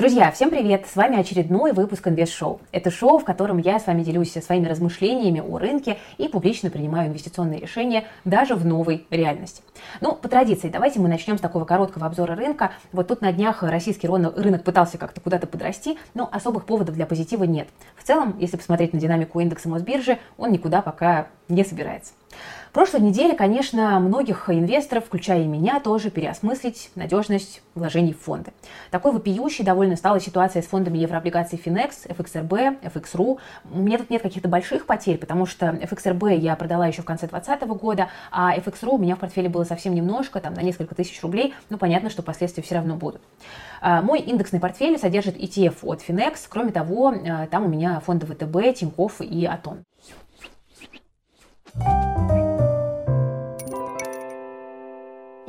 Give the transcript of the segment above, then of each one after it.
Друзья, всем привет! С вами очередной выпуск Инвест Шоу. Это шоу, в котором я с вами делюсь своими размышлениями о рынке и публично принимаю инвестиционные решения даже в новой реальности. Ну, по традиции, давайте мы начнем с такого короткого обзора рынка. Вот тут на днях российский рынок пытался как-то куда-то подрасти, но особых поводов для позитива нет. В целом, если посмотреть на динамику индекса Мосбиржи, он никуда пока не собирается. Прошлой неделе, конечно, многих инвесторов, включая и меня, тоже переосмыслить надежность вложений в фонды. Такой вопиющей довольно стала ситуация с фондами еврооблигаций Finex, FXRB, FXRU. У меня тут нет каких-то больших потерь, потому что FXRB я продала еще в конце 2020 года, а FXRU у меня в портфеле было совсем немножко, там на несколько тысяч рублей, но понятно, что последствия все равно будут. А, мой индексный портфель содержит ETF от Finex, кроме того, а, там у меня фонды ВТБ, Тинькофф и Атон. you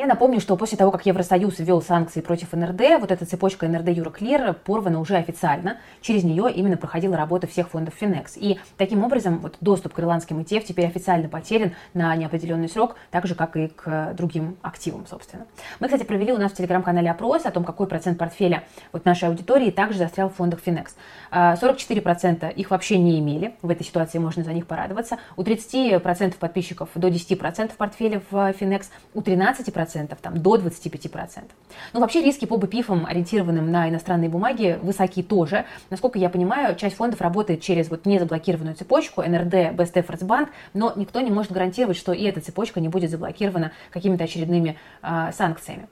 Я напомню, что после того, как Евросоюз ввел санкции против НРД, вот эта цепочка НРД Юроклир порвана уже официально. Через нее именно проходила работа всех фондов Финекс. И таким образом вот доступ к ирландским ETF теперь официально потерян на неопределенный срок, так же, как и к другим активам, собственно. Мы, кстати, провели у нас в телеграм-канале опрос о том, какой процент портфеля вот нашей аудитории также застрял в фондах Финекс. 44% их вообще не имели, в этой ситуации можно за них порадоваться. У 30% подписчиков до 10% портфеля в Финекс, у 13% 20%, там, до 25%. Ну, вообще риски по БПИФам, ориентированным на иностранные бумаги, высоки тоже. Насколько я понимаю, часть фондов работает через вот незаблокированную цепочку НРД, Best Efforts Bank, но никто не может гарантировать, что и эта цепочка не будет заблокирована какими-то очередными э, санкциями.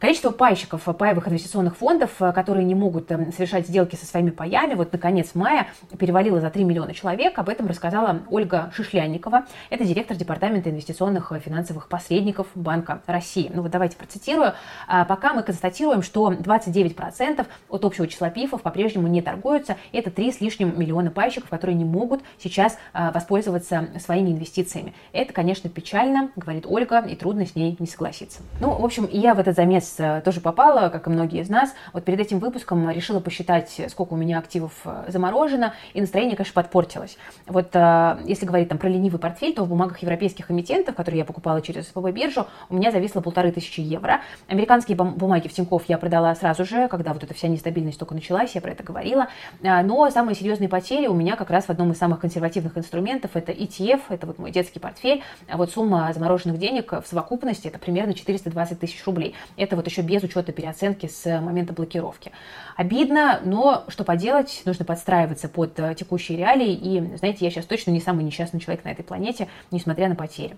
Количество пайщиков паевых инвестиционных фондов, э, которые не могут эм, совершать сделки со своими паями, вот на конец мая перевалило за 3 миллиона человек. Об этом рассказала Ольга Шишлянникова. Это директор Департамента инвестиционных финансовых посредников Банка России. Ну вот давайте процитирую. «А пока мы констатируем, что 29% от общего числа ПИФов по-прежнему не торгуются. Это 3 с лишним миллиона пайщиков, которые не могут сейчас а, воспользоваться своими инвестициями. Это, конечно, печально, говорит Ольга, и трудно с ней не согласиться. Ну, в общем, я в этот замес Э, тоже попала, как и многие из нас. Вот перед этим выпуском решила посчитать, сколько у меня активов э, заморожено, и настроение, конечно, подпортилось. Вот э, если говорить там про ленивый портфель, то в бумагах европейских эмитентов, которые я покупала через СПБ биржу, у меня зависло полторы тысячи евро. Американские бумаги в Тинькофф я продала сразу же, когда вот эта вся нестабильность только началась, я про это говорила. Но самые серьезные потери у меня как раз в одном из самых консервативных инструментов, это ETF, это вот мой детский портфель. А вот сумма замороженных денег в совокупности это примерно 420 тысяч рублей. Это вот еще без учета переоценки с момента блокировки. Обидно, но что поделать, нужно подстраиваться под э, текущие реалии. И, знаете, я сейчас точно не самый несчастный человек на этой планете, несмотря на потери.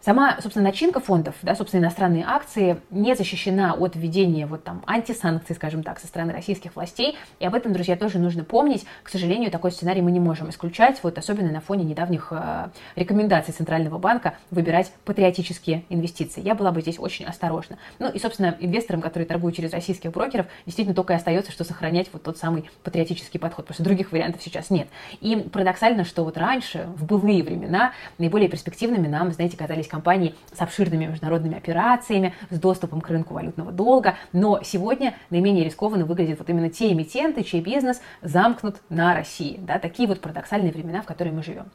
Сама, собственно, начинка фондов, да, собственно, иностранные акции не защищена от введения вот там антисанкций, скажем так, со стороны российских властей. И об этом, друзья, тоже нужно помнить. К сожалению, такой сценарий мы не можем исключать, вот особенно на фоне недавних э, рекомендаций Центрального банка выбирать патриотические инвестиции. Я была бы здесь очень осторожна. Ну и, собственно, инвесторам, которые торгуют через российских брокеров, действительно только и остается, что сохранять вот тот самый патриотический подход, потому что других вариантов сейчас нет. И парадоксально, что вот раньше, в былые времена, наиболее перспективными нам, знаете, казались есть компании с обширными международными операциями, с доступом к рынку валютного долга, но сегодня наименее рискованно выглядят вот именно те эмитенты, чей бизнес замкнут на России. Да, такие вот парадоксальные времена, в которые мы живем.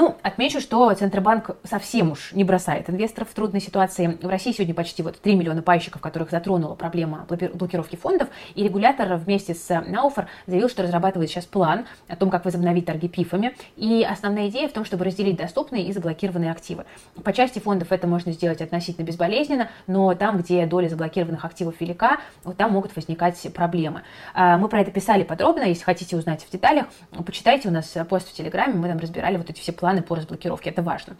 Ну, отмечу, что Центробанк совсем уж не бросает инвесторов в трудной ситуации. В России сегодня почти вот 3 миллиона пайщиков, которых затронула проблема блокировки фондов, и регулятор вместе с Науфор заявил, что разрабатывает сейчас план о том, как возобновить торги пифами. И основная идея в том, чтобы разделить доступные и заблокированные активы. По части фондов это можно сделать относительно безболезненно, но там, где доля заблокированных активов велика, вот там могут возникать проблемы. А, мы про это писали подробно, если хотите узнать в деталях, почитайте у нас пост в Телеграме, мы там разбирали вот эти все планы планы по разблокировке. Это важно.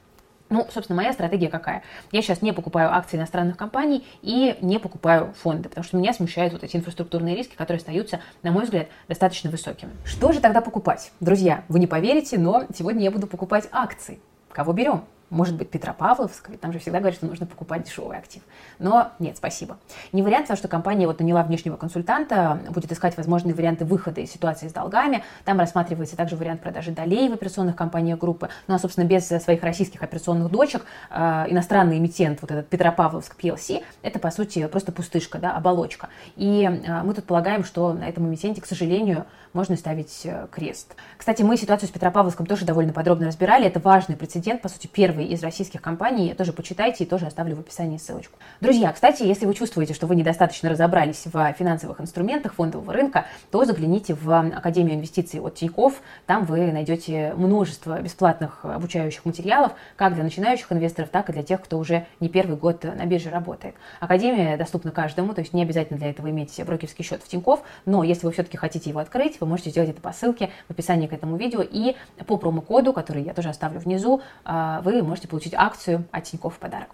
Ну, собственно, моя стратегия какая? Я сейчас не покупаю акции иностранных компаний и не покупаю фонды, потому что меня смущают вот эти инфраструктурные риски, которые остаются, на мой взгляд, достаточно высокими. Что же тогда покупать? Друзья, вы не поверите, но сегодня я буду покупать акции. Кого берем? Может быть, Петропавловск, ведь там же всегда говорят, что нужно покупать дешевый актив. Но нет, спасибо. Не вариант, потому что компания вот наняла внешнего консультанта, будет искать возможные варианты выхода из ситуации с долгами. Там рассматривается также вариант продажи долей в операционных компаниях группы. Ну а, собственно, без своих российских операционных дочек э, иностранный эмитент, вот этот Петропавловск PLC, это, по сути, просто пустышка, да, оболочка. И э, мы тут полагаем, что на этом эмитенте, к сожалению, можно ставить э, крест. Кстати, мы ситуацию с Петропавловском тоже довольно подробно разбирали. Это важный прецедент, по сути, первый первой из российских компаний. Тоже почитайте и тоже оставлю в описании ссылочку. Друзья, кстати, если вы чувствуете, что вы недостаточно разобрались в финансовых инструментах фондового рынка, то загляните в Академию инвестиций от Тинькофф. Там вы найдете множество бесплатных обучающих материалов, как для начинающих инвесторов, так и для тех, кто уже не первый год на бирже работает. Академия доступна каждому, то есть не обязательно для этого иметь брокерский счет в Тинькофф, но если вы все-таки хотите его открыть, вы можете сделать это по ссылке в описании к этому видео и по промокоду, который я тоже оставлю внизу, а, вы можете получить акцию от Тинькофф в подарок.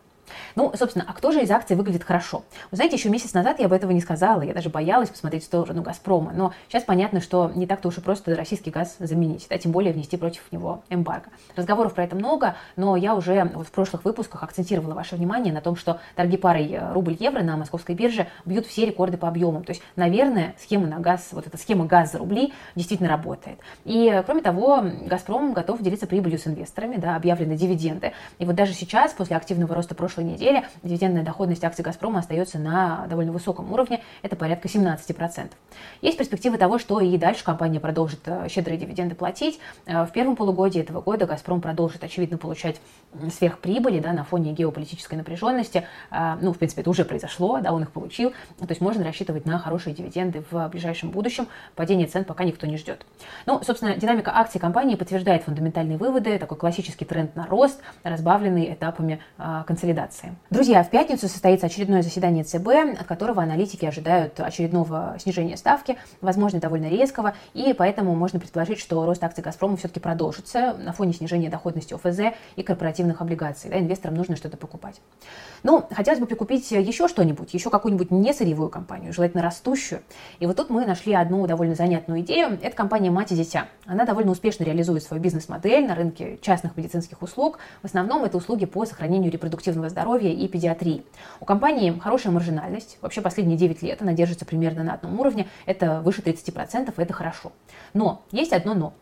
Ну, собственно, а кто же из акций выглядит хорошо? Вы знаете, еще месяц назад я об этого не сказала, я даже боялась посмотреть в сторону «Газпрома», но сейчас понятно, что не так-то уж и просто российский газ заменить, да, тем более внести против него эмбарго. Разговоров про это много, но я уже вот в прошлых выпусках акцентировала ваше внимание на том, что торги парой э, рубль-евро на московской бирже бьют все рекорды по объемам. То есть, наверное, схема на газ, вот эта схема газ за рубли действительно работает. И, кроме того, «Газпром» готов делиться прибылью с инвесторами, да, объявлены дивиденды. И вот даже сейчас, после активного роста прошлой неделе дивидендная доходность акций «Газпрома» остается на довольно высоком уровне, это порядка 17%. Есть перспективы того, что и дальше компания продолжит э, щедрые дивиденды платить. Э, в первом полугодии этого года «Газпром» продолжит, очевидно, получать сверхприбыли да, на фоне геополитической напряженности. Э, ну, в принципе, это уже произошло, да, он их получил. То есть можно рассчитывать на хорошие дивиденды в ближайшем будущем. Падение цен пока никто не ждет. Ну, собственно, динамика акций компании подтверждает фундаментальные выводы, такой классический тренд на рост, разбавленный этапами консолидации. Друзья, в пятницу состоится очередное заседание ЦБ, от которого аналитики ожидают очередного снижения ставки, возможно, довольно резкого, и поэтому можно предположить, что рост акций «Газпрома» все-таки продолжится на фоне снижения доходности ОФЗ и корпоративных облигаций. Да, инвесторам нужно что-то покупать. Ну, хотелось бы прикупить еще что-нибудь, еще какую-нибудь не сырьевую компанию, желательно растущую. И вот тут мы нашли одну довольно занятную идею. Это компания «Мать и дитя». Она довольно успешно реализует свою бизнес-модель на рынке частных медицинских услуг. В основном это услуги по сохранению репродуктивного здоровья и педиатрии. У компании хорошая маржинальность. Вообще последние 9 лет она держится примерно на одном уровне. Это выше 30%, и это хорошо. Но есть одно но.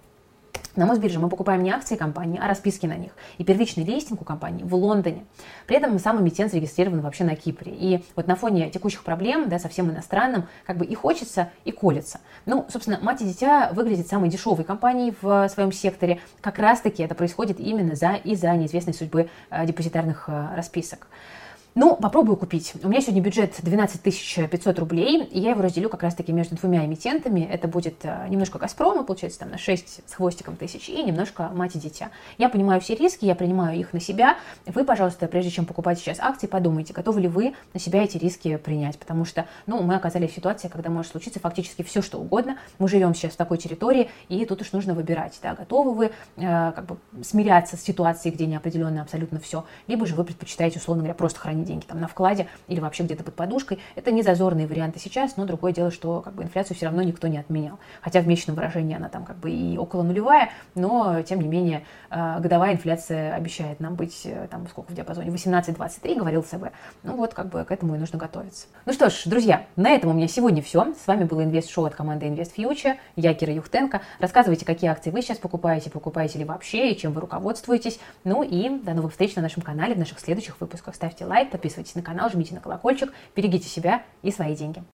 На Мосбирже мы покупаем не акции компании, а расписки на них. И первичный листинг у компании в Лондоне. При этом сам эмитент зарегистрирован вообще на Кипре. И вот на фоне текущих проблем, да, совсем иностранным, как бы и хочется, и колется. Ну, собственно, мать и дитя выглядит самой дешевой компанией в своем секторе. Как раз-таки это происходит именно за, из-за неизвестной судьбы э, депозитарных э, расписок. Ну, попробую купить. У меня сегодня бюджет 12 500 рублей, и я его разделю как раз-таки между двумя эмитентами. Это будет э, немножко «Газпрома», получается, там на 6 с хвостиком тысяч, и немножко «Мать и дитя». Я понимаю все риски, я принимаю их на себя. Вы, пожалуйста, прежде чем покупать сейчас акции, подумайте, готовы ли вы на себя эти риски принять, потому что, ну, мы оказались в ситуации, когда может случиться фактически все, что угодно. Мы живем сейчас в такой территории, и тут уж нужно выбирать, да, готовы вы э, как бы смиряться с ситуацией, где неопределенно абсолютно все, либо же вы предпочитаете, условно говоря, просто хранить деньги там на вкладе или вообще где-то под подушкой. Это не зазорные варианты сейчас, но другое дело, что как бы инфляцию все равно никто не отменял. Хотя в месячном выражении она там как бы и около нулевая, но тем не менее э, годовая инфляция обещает нам быть э, там сколько в диапазоне 18-23, говорил ЦБ. Ну вот как бы к этому и нужно готовиться. Ну что ж, друзья, на этом у меня сегодня все. С вами был Инвест-шоу от команды Invest Future. Я Кира Юхтенко. Рассказывайте, какие акции вы сейчас покупаете, покупаете ли вообще и чем вы руководствуетесь. Ну и до новых встреч на нашем канале в наших следующих выпусках. Ставьте лайк, подписывайтесь на канал, жмите на колокольчик, берегите себя и свои деньги.